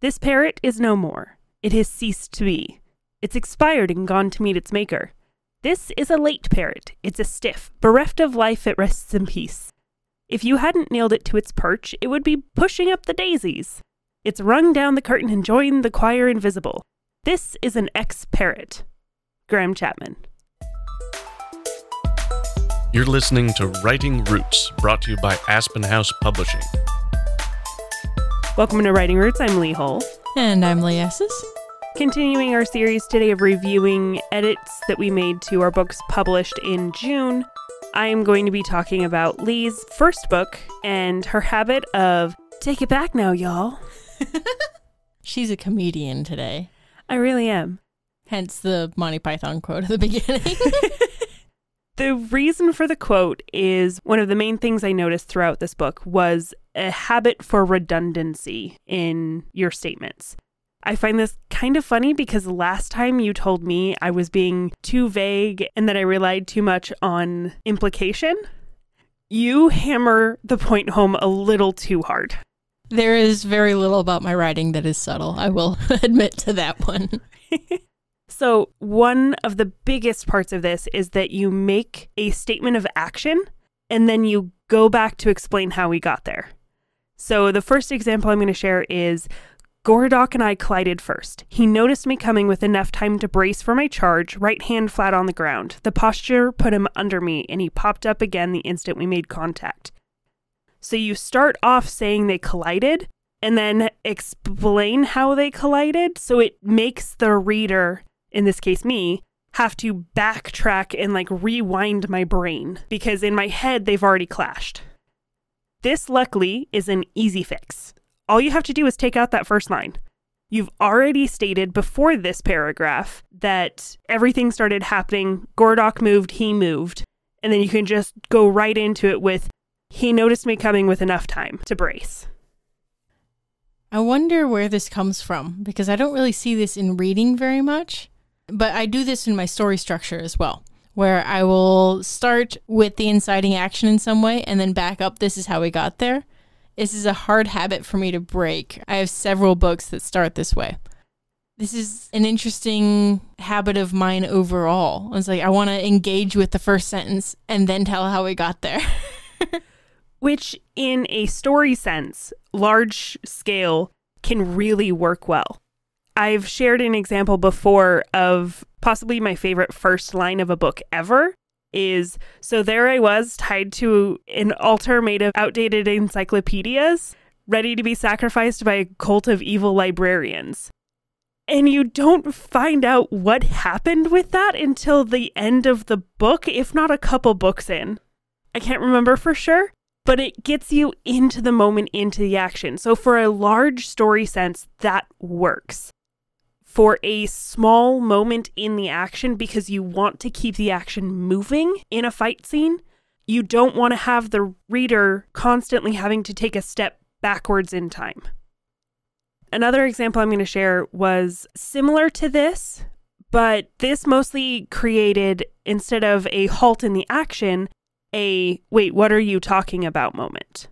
This parrot is no more. It has ceased to be. It's expired and gone to meet its maker. This is a late parrot. It's a stiff. Bereft of life, it rests in peace. If you hadn't nailed it to its perch, it would be pushing up the daisies. It's rung down the curtain and joined the choir invisible. This is an ex parrot. Graham Chapman. You're listening to Writing Roots, brought to you by Aspen House Publishing. Welcome to Writing Roots. I'm Leigh Hull. And I'm Ley Esses. Continuing our series today of reviewing edits that we made to our books published in June, I am going to be talking about Lee's first book and her habit of take it back now, y'all. She's a comedian today. I really am. Hence the Monty Python quote at the beginning. The reason for the quote is one of the main things I noticed throughout this book was a habit for redundancy in your statements. I find this kind of funny because last time you told me I was being too vague and that I relied too much on implication. You hammer the point home a little too hard. there is very little about my writing that is subtle. I will admit to that one. So, one of the biggest parts of this is that you make a statement of action and then you go back to explain how we got there. So, the first example I'm going to share is Gorodok and I collided first. He noticed me coming with enough time to brace for my charge, right hand flat on the ground. The posture put him under me, and he popped up again the instant we made contact. So, you start off saying they collided and then explain how they collided. So, it makes the reader in this case me, have to backtrack and like rewind my brain because in my head they've already clashed. This, luckily, is an easy fix. All you have to do is take out that first line. You've already stated before this paragraph that everything started happening. Gordok moved, he moved. And then you can just go right into it with, he noticed me coming with enough time to brace. I wonder where this comes from because I don't really see this in reading very much, but I do this in my story structure as well, where I will start with the inciting action in some way and then back up. This is how we got there. This is a hard habit for me to break. I have several books that start this way. This is an interesting habit of mine overall. It's like I want to engage with the first sentence and then tell how we got there. which in a story sense, large scale can really work well. I've shared an example before of possibly my favorite first line of a book ever is so there I was tied to an altar made of outdated encyclopedias, ready to be sacrificed by a cult of evil librarians. And you don't find out what happened with that until the end of the book, if not a couple books in. I can't remember for sure, but it gets you into the moment, into the action. So, for a large story sense, that works. For a small moment in the action, because you want to keep the action moving in a fight scene, you don't want to have the reader constantly having to take a step backwards in time. Another example I'm going to share was similar to this, but this mostly created, instead of a halt in the action, a wait, what are you talking about moment.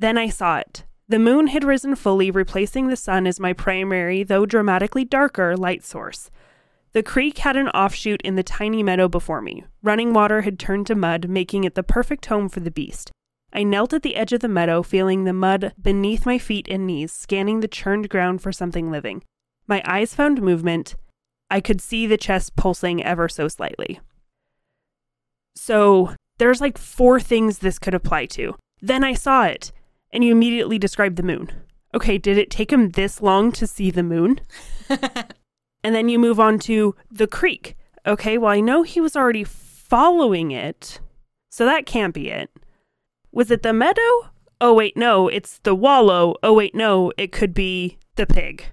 Then I saw it. The moon had risen fully, replacing the sun as my primary, though dramatically darker, light source. The creek had an offshoot in the tiny meadow before me. Running water had turned to mud, making it the perfect home for the beast. I knelt at the edge of the meadow, feeling the mud beneath my feet and knees, scanning the churned ground for something living. My eyes found movement. I could see the chest pulsing ever so slightly. So, there's like four things this could apply to. Then I saw it, and you immediately describe the moon. Okay, did it take him this long to see the moon? and then you move on to the creek. Okay, well, I know he was already following it, so that can't be it. Was it the meadow? Oh, wait, no, it's the wallow. Oh, wait, no, it could be the pig.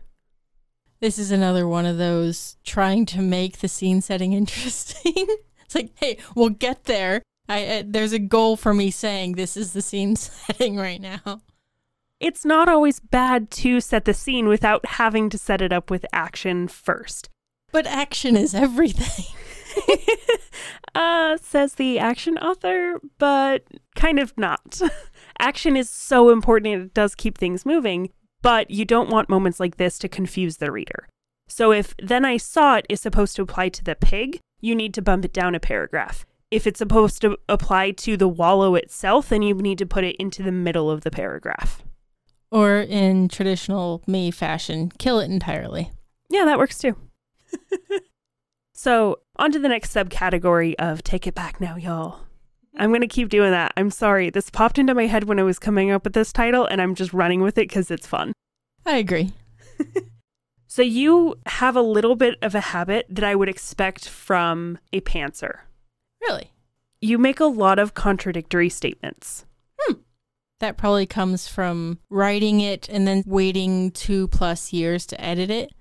This is another one of those trying to make the scene setting interesting. it's like, hey, we'll get there. I uh, there's a goal for me saying this is the scene setting right now. It's not always bad to set the scene without having to set it up with action first. But action is everything. uh, says the action author, but kind of not. action is so important it does keep things moving, but you don't want moments like this to confuse the reader. So if then I saw it is supposed to apply to the pig, you need to bump it down a paragraph. If it's supposed to apply to the wallow itself, then you need to put it into the middle of the paragraph. Or in traditional me fashion, kill it entirely. Yeah, that works too. so, on to the next subcategory of take it back now, y'all. I'm going to keep doing that. I'm sorry. This popped into my head when I was coming up with this title, and I'm just running with it because it's fun. I agree. so, you have a little bit of a habit that I would expect from a pantser. Really? You make a lot of contradictory statements. Hmm. That probably comes from writing it and then waiting two plus years to edit it.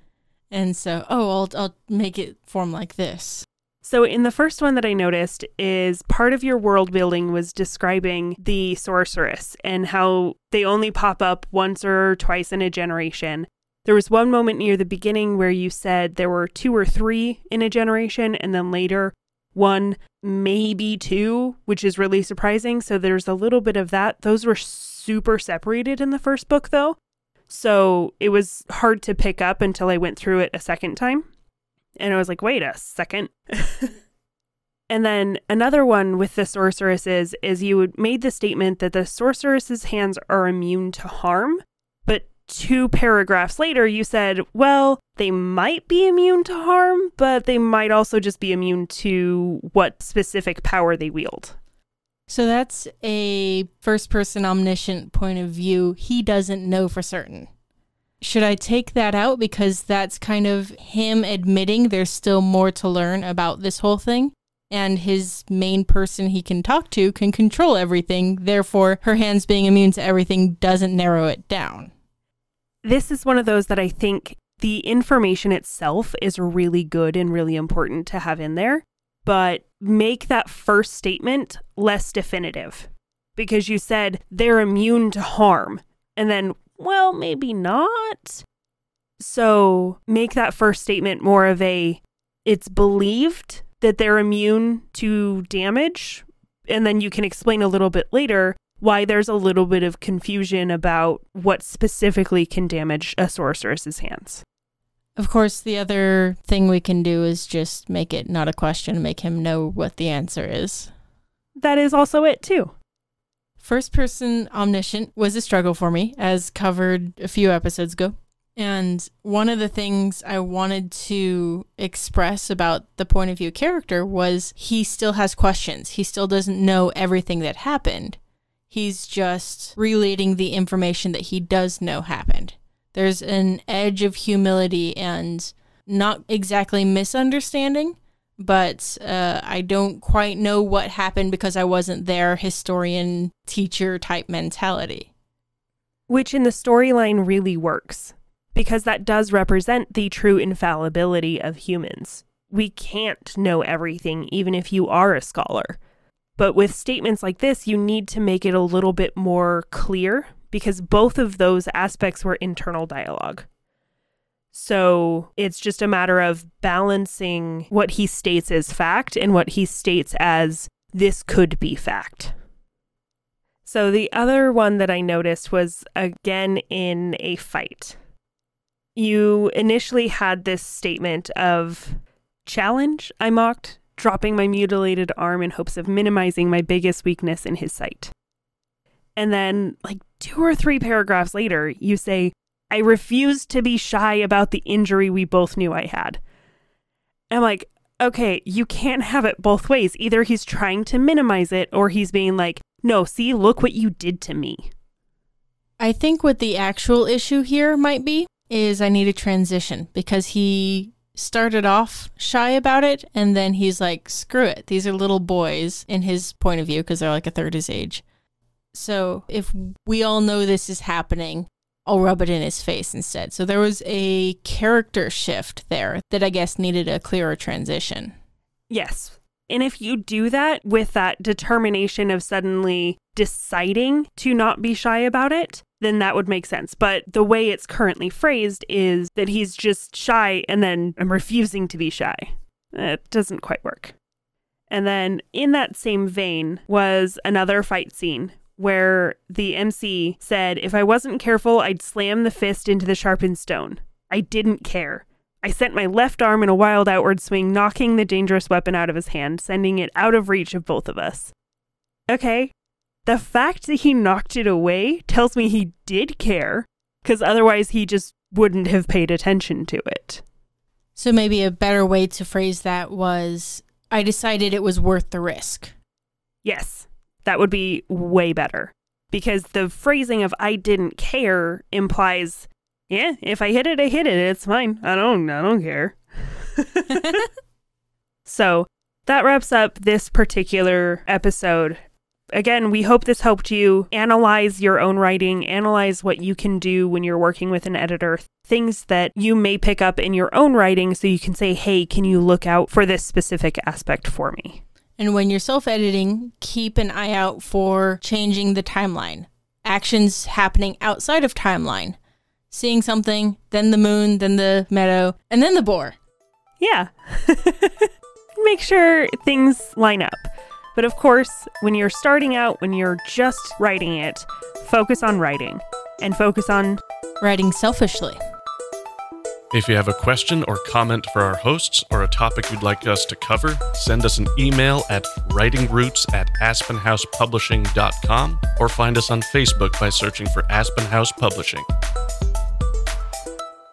And so, oh, I'll, I'll make it form like this. So, in the first one that I noticed, is part of your world building was describing the sorceress and how they only pop up once or twice in a generation. There was one moment near the beginning where you said there were two or three in a generation, and then later one, maybe two, which is really surprising. So there's a little bit of that. Those were super separated in the first book, though. So it was hard to pick up until I went through it a second time. And I was like, wait a second. and then another one with the sorceresses is you made the statement that the sorceress's hands are immune to harm two paragraphs later, you said, well, they might be immune to harm, but they might also just be immune to what specific power they wield. So that's a first person omniscient point of view. He doesn't know for certain. Should I take that out because that's kind of him admitting there's still more to learn about this whole thing? And his main person he can talk to can control everything. Therefore, her hands being immune to everything doesn't narrow it down this is one of those that I think the information itself is really good and really important to have in there, but make that first statement less definitive because you said they're immune to harm. And then, well, maybe not. So make that first statement more of a it's believed that they're immune to damage. And then you can explain a little bit later why there's a little bit of confusion about what specifically can damage a sorceress's hands. Of course, the other thing we can do is just make it not a question, make him know what the answer is. That is also it, too. First person omniscient was a struggle for me, as covered a few episodes ago. And one of the things I wanted to express about the point of view character was he still has questions. He still doesn't know everything that happened. He's just relating the information that he does know happened. There's an edge of humility and not exactly misunderstanding, but uh, I don't quite know what happened because I wasn't there, historian, teacher type mentality. Which in the storyline really works, because that does represent the true infallibility of humans. We can't know everything, even if you are a scholar. But with statements like this, you need to make it a little bit more clear because both of those aspects were internal dialogue. So it's just a matter of balancing what he states as fact and what he states as this could be fact. So the other one that I noticed was again in a fight. You initially had this statement of challenge, I mocked, dropping my mutilated arm in hopes of minimizing my biggest weakness in his sight. And then, like two or three paragraphs later, you say, I refuse to be shy about the injury we both knew I had. I'm like, okay, you can't have it both ways. Either he's trying to minimize it or he's being like, no, see, look what you did to me. I think what the actual issue here might be is I need a transition because he started off shy about it and then he's like screw it. These are little boys in his point of view because they're like a third his age. So if we all know this is happening i'll rub it in his face instead. So there was a character shift there that i guess needed a clearer transition. Yes. And if you do that with that determination of suddenly deciding to not be shy about it then that would make sense. But the way it's currently phrased is that he's just shy and then I'm refusing to be shy. It doesn't quite work. And then in that same vein was another fight scene where the MC said, If I wasn't careful, I'd slam the fist into the sharpened stone. I didn't care. I sent my left arm in a wild outward swing, knocking the dangerous weapon out of his hand, sending it out of reach of both of us. Okay, the fact that he knocked it away tells me he did care, because otherwise he just wouldn't have paid attention to it. So maybe a better way to phrase that was I decided it was worth the risk. Yes, that would be way better. Because the phrasing of I didn't care implies, yeah, if I hit it, I hit it. It's fine. I don't I don't care. so that wraps up this particular episode. Again, we hope this helped you analyze your own writing, analyze what you can do when you're working with an editor, things that you may pick up in your own writing so you can say, hey, can you look out for this specific aspect for me? And when you're self editing, keep an eye out for changing the timeline, actions happening outside of timeline, seeing something, then the moon, then the meadow, and then the boar. Yeah. Make sure things line up. But of course, when you're starting out, when you're just writing it, focus on writing and focus on writing selfishly. If you have a question or comment for our hosts or a topic you'd like us to cover, send us an email at writingroots at aspenhousepublishing.com or find us on Facebook by searching for Aspen House Publishing.